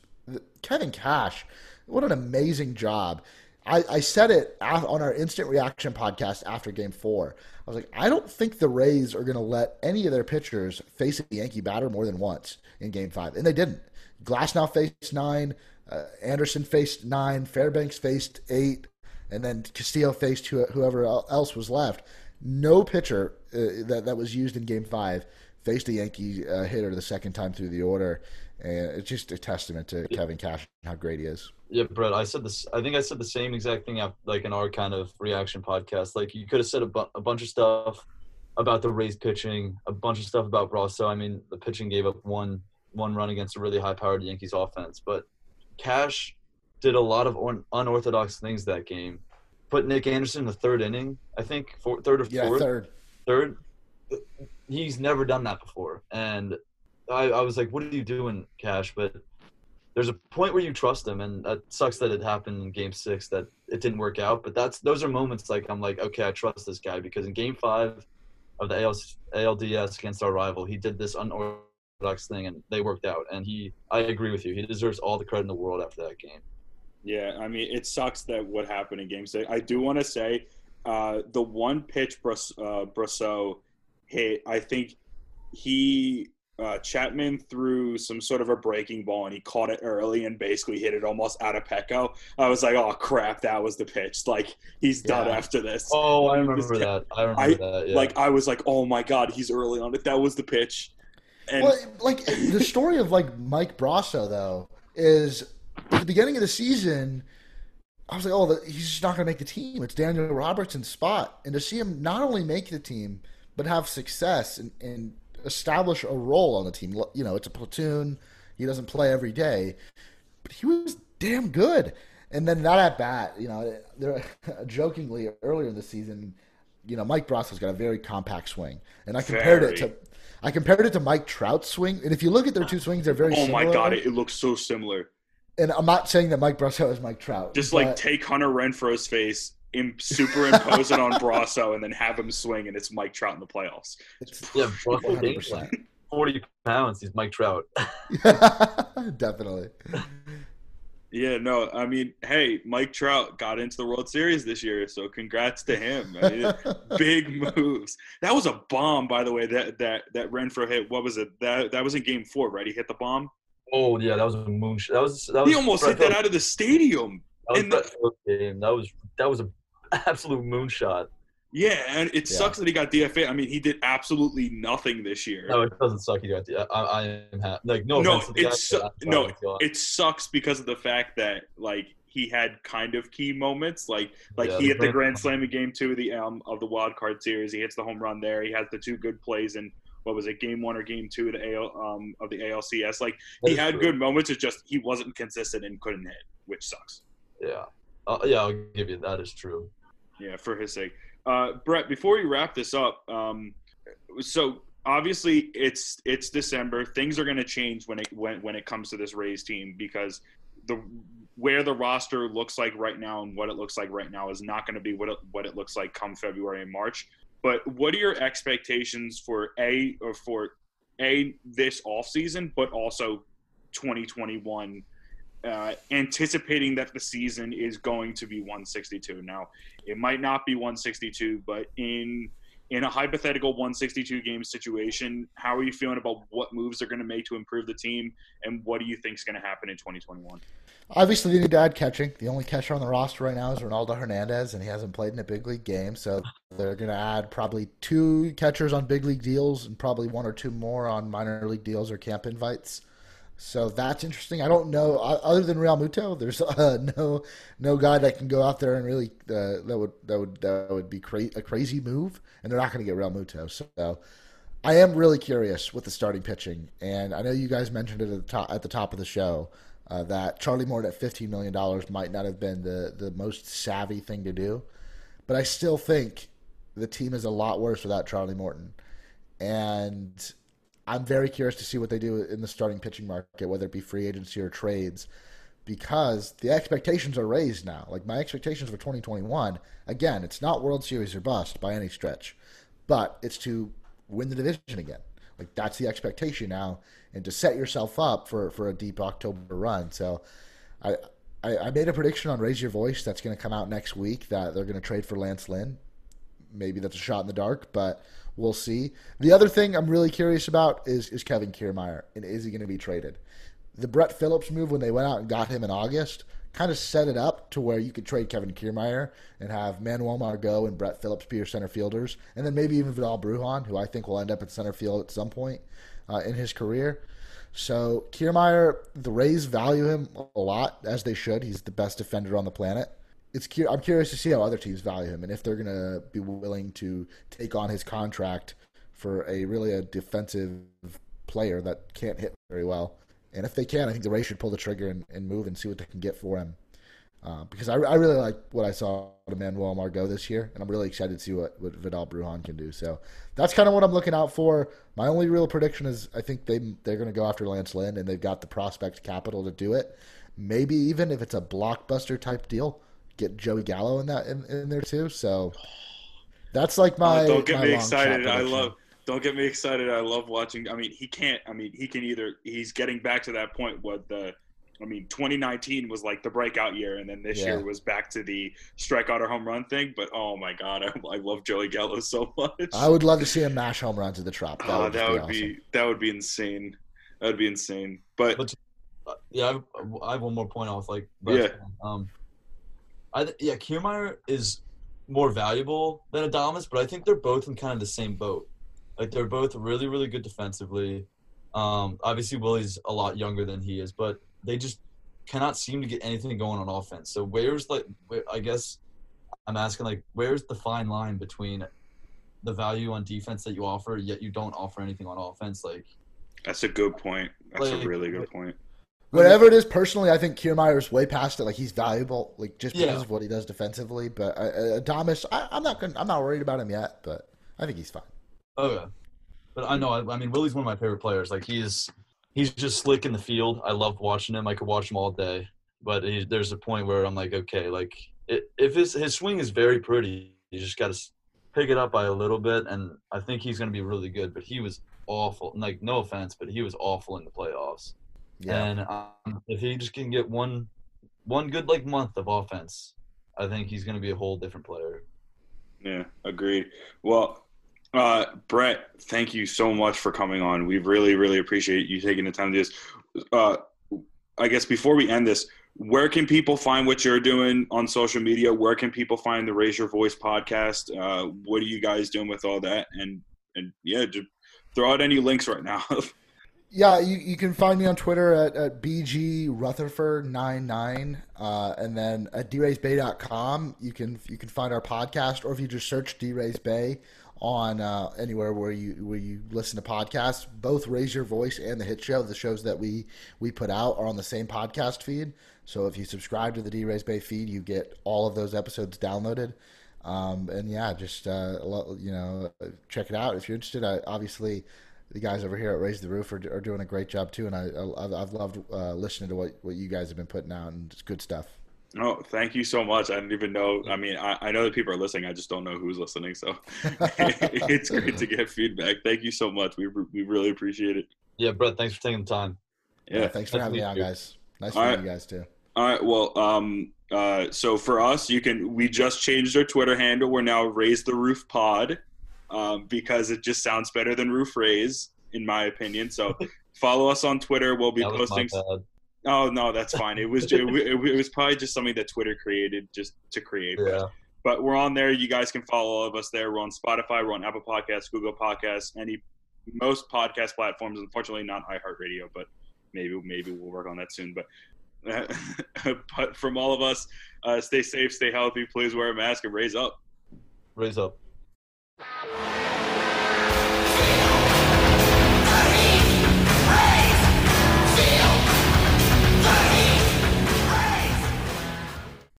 Kevin Cash. What an amazing job. I, I said it on our instant reaction podcast after game four. I was like, I don't think the Rays are going to let any of their pitchers face a Yankee batter more than once in game five. And they didn't. Glasnow faced nine, uh, Anderson faced nine, Fairbanks faced eight, and then Castillo faced who, whoever else was left. No pitcher uh, that, that was used in game five faced a Yankee uh, hitter the second time through the order. And it's just a testament to Kevin Cash and how great he is. Yeah, Brett. I said this. I think I said the same exact thing. Like in our kind of reaction podcast. Like you could have said a, bu- a bunch of stuff about the Rays pitching, a bunch of stuff about Brosseau. I mean, the pitching gave up one one run against a really high-powered Yankees offense, but Cash did a lot of un- unorthodox things that game. Put Nick Anderson in the third inning, I think, four, third or fourth. Yeah, third. third. He's never done that before, and I, I was like, "What are you doing, Cash?" But there's a point where you trust him, and it sucks that it happened in Game Six that it didn't work out. But that's those are moments like I'm like, okay, I trust this guy because in Game Five of the AL, ALDS against our rival, he did this unorthodox thing, and they worked out. And he, I agree with you, he deserves all the credit in the world after that game. Yeah, I mean, it sucks that what happened in Game Six. I do want to say uh, the one pitch Brus- uh, Brosseau hit. I think he uh, Chapman threw some sort of a breaking ball and he caught it early and basically hit it almost out of Petco. I was like, oh crap, that was the pitch. Like he's done after this. Oh, I remember just that. I remember I- that. Yeah. Like I was like, oh my god, he's early on it. That was the pitch. And Well, like the story of like Mike Brosseau though is at the beginning of the season. I was like, oh, the, he's just not going to make the team. It's Daniel Robertson's spot, and to see him not only make the team, but have success and, and establish a role on the team. You know, it's a platoon. He doesn't play every day, but he was damn good. And then that at bat, you know, there, [LAUGHS] jokingly earlier in the season, you know, Mike Brosseau's got a very compact swing, and I compared very. it to. I compared it to Mike Trout's swing, and if you look at their two swings, they're very. Oh similar. my god, it, it looks so similar. And I'm not saying that Mike Brosseau is [LAUGHS] Mike Trout. Just like take Hunter Renfroe's face, superimpose it on Brosseau, and then have him swing, and it's Mike Trout in the playoffs. It's, yeah, Brosseau forty pounds. He's Mike Trout. [LAUGHS] [LAUGHS] Definitely. Yeah, no, I mean, hey, Mike Trout got into the World Series this year, so congrats to him. I mean, [LAUGHS] big moves. That was a bomb, by the way. That that that Renfroe hit. What was it? That that was in Game Four, right? He hit the bomb. Oh yeah, that was a moonshot. That was that was. He almost hit that out of the stadium. That was the, game. That was that was an [LAUGHS] absolute moonshot. Yeah, and it yeah. sucks that he got DFA. I mean, he did absolutely nothing this year. No, it doesn't suck. He got DFA. I, I am happy. Like no, no, it su- no, it sucks because of the fact that like he had kind of key moments. Like like yeah, he hit the grand slam in game two of the um of the wild card series. He hits the home run there. He has the two good plays in what was it, game one or game two of the AL um of the ALCS. Like he had true. good moments. It's just he wasn't consistent and couldn't hit, which sucks. Yeah, uh, yeah, I'll give you that is true. Yeah, for his sake. Uh, Brett, before we wrap this up, um, so obviously it's it's December. Things are going to change when it when when it comes to this Rays team because the where the roster looks like right now and what it looks like right now is not going to be what it, what it looks like come February and March. But what are your expectations for a or for a this off season, but also 2021? Uh, anticipating that the season is going to be 162. Now, it might not be 162, but in in a hypothetical 162 game situation, how are you feeling about what moves they're going to make to improve the team, and what do you think is going to happen in 2021? Obviously, they need to add catching. The only catcher on the roster right now is Ronaldo Hernandez, and he hasn't played in a big league game. So they're going to add probably two catchers on big league deals and probably one or two more on minor league deals or camp invites. So that's interesting. I don't know other than Realmuto. There's [LAUGHS] uh, no no guy that can go out there and really uh, that would that would that would be cra- a crazy move, and they're not going to get Realmuto. So I am really curious with the starting pitching, and I know you guys mentioned it at the top at the top of the show uh, that Charlie Morton at fifteen million dollars might not have been the the most savvy thing to do, but I still think the team is a lot worse without Charlie Morton, and I'm very curious to see what they do in the starting pitching market, whether it be free agency or trades, because the expectations are raised now. Like my expectations for 2021, again, it's not World Series or bust by any stretch, but it's to win the division again. Like that's the expectation now, and to set yourself up for for a deep October run. So, I. I, I made a prediction on Rays Your Voice that's going to come out next week that they're going to trade for Lance Lynn. Maybe that's a shot in the dark, but We'll see. The other thing I'm really curious about is is Kevin Kiermaier and is he going to be traded? The Brett Phillips move when they went out and got him in August kind of set it up to where you could trade Kevin Kiermaier and have Manuel Margot and Brett Phillips be your center fielders, and then maybe even Vidal Bruján, who I think will end up at center field at some point uh, in his career. So Kiermaier, the Rays value him a lot, as they should. He's the best defender on the planet it's I'm curious to see how other teams value him and if they're going to be willing to take on his contract for a really a defensive player that can't hit very well. And if they can, I think the Rays should pull the trigger and, and move and see what they can get for him. Uh, because I, I really like what I saw of Manuel Margot this year, and I'm really excited to see what, what Vidal Bruján can do. So that's kind of what I'm looking out for. My only real prediction is I think they they're going to go after Lance Lynn, and they've got the prospect capital to do it. Maybe even if it's a blockbuster type deal, get Joey Gallo in that in, in there too. So that's like my. Oh, don't get me excited. I love. Don't get me excited. I love watching. I mean, he can't. I mean, he can either. He's getting back to that point. What the. I mean, 2019 was like the breakout year, and then this yeah. year was back to the strikeout or home run thing. But oh my god, [LAUGHS] I, I love Joey Gallo so much. I would love to see him mash home runs at the Trop. That oh, would, that be, would awesome. be that would be insane. That would be insane. But, but uh, yeah, I have, I have, one more point off. Like, yeah. Um, I yeah, Kiermaier is more valuable than Adames, but I think they're both in kind of the same boat. Like they're both really, really good defensively. Um, obviously, Willy's a lot younger than he is, but they just cannot seem to get anything going on offense. So where's like, where, I guess I'm asking like, where's the fine line between the value on defense that you offer, yet you don't offer anything on offense. Like That's a good point. That's Like- a really good point. Whatever it is, personally, I think Kiermaier's way past it. Like he's valuable, like just because Yeah. of what he does defensively. But uh, uh, Adames, I, I'm not gonna, I'm not worried about him yet. But I think he's fine. Oh yeah, but I know. I, I mean, Willy's one of my favorite players. Like he's he's just slick in the field. I love watching him. I could watch him all day. But he, there's a point where I'm like, okay, like it, if his his swing is very pretty, you just got to pick it up by a little bit, and I think he's going to be really good. But he was awful. Like no offense, but he was awful in the playoffs. Yeah, And um, if he just can get one one good like month of offense, I think he's going to be a whole different player. Yeah, agreed. Well, uh, Brett, thank you so much for coming on. We really, really appreciate you taking the time to do this. Uh, I guess before we end this, where can people find what you're doing on social media? Where can people find the Rays Your Voice podcast? Uh, what are you guys doing with all that? And and yeah, just throw out any links right now. [LAUGHS] yeah. You, you can find me on Twitter at, at bg rutherford 99 uh, and then at draysbay.com you can you can find our podcast, or if you just search DRaysBay on uh, anywhere where you where you listen to podcasts. Both Rays Your Voice and the Hit Show, the shows that we we put out, are on the same podcast feed. So if you subscribe to the DRaysBay feed, you get all of those episodes downloaded. Um, and yeah, just uh, you know, check it out if you're interested. I, obviously, the guys over here at Rays The Roof are, are doing a great job too, and I, I I've loved uh, listening to what what you guys have been putting out, and it's good stuff. oh, thank you so much. I didn't even know. I mean, I, I know that people are listening. I just don't know who's listening. So [LAUGHS] [LAUGHS] it's great to get feedback. Thank you so much. We we really appreciate it. Yeah, Brett, thanks for taking the time. Yeah. thanks for Nice to having me on, guys. Nice All to right. meet you guys too. All right. Well, um, uh, so for us, you can. We just changed our Twitter handle. We're now Rays The Roof Pod, um, because it just sounds better than Roof Rays, in my opinion. So [LAUGHS] follow us on Twitter. We'll be posting. Oh no, that's fine. It was it, it was probably just something that Twitter created just to create. Yeah. But we're on there. You guys can follow all of us there. We're on Spotify. We're on Apple Podcasts, Google Podcasts, any most podcast platforms. Unfortunately, not iHeartRadio, but maybe maybe we'll work on that soon. But [LAUGHS] but from all of us, uh, stay safe, stay healthy. Please wear a mask and raise up. Raise up. Yeah.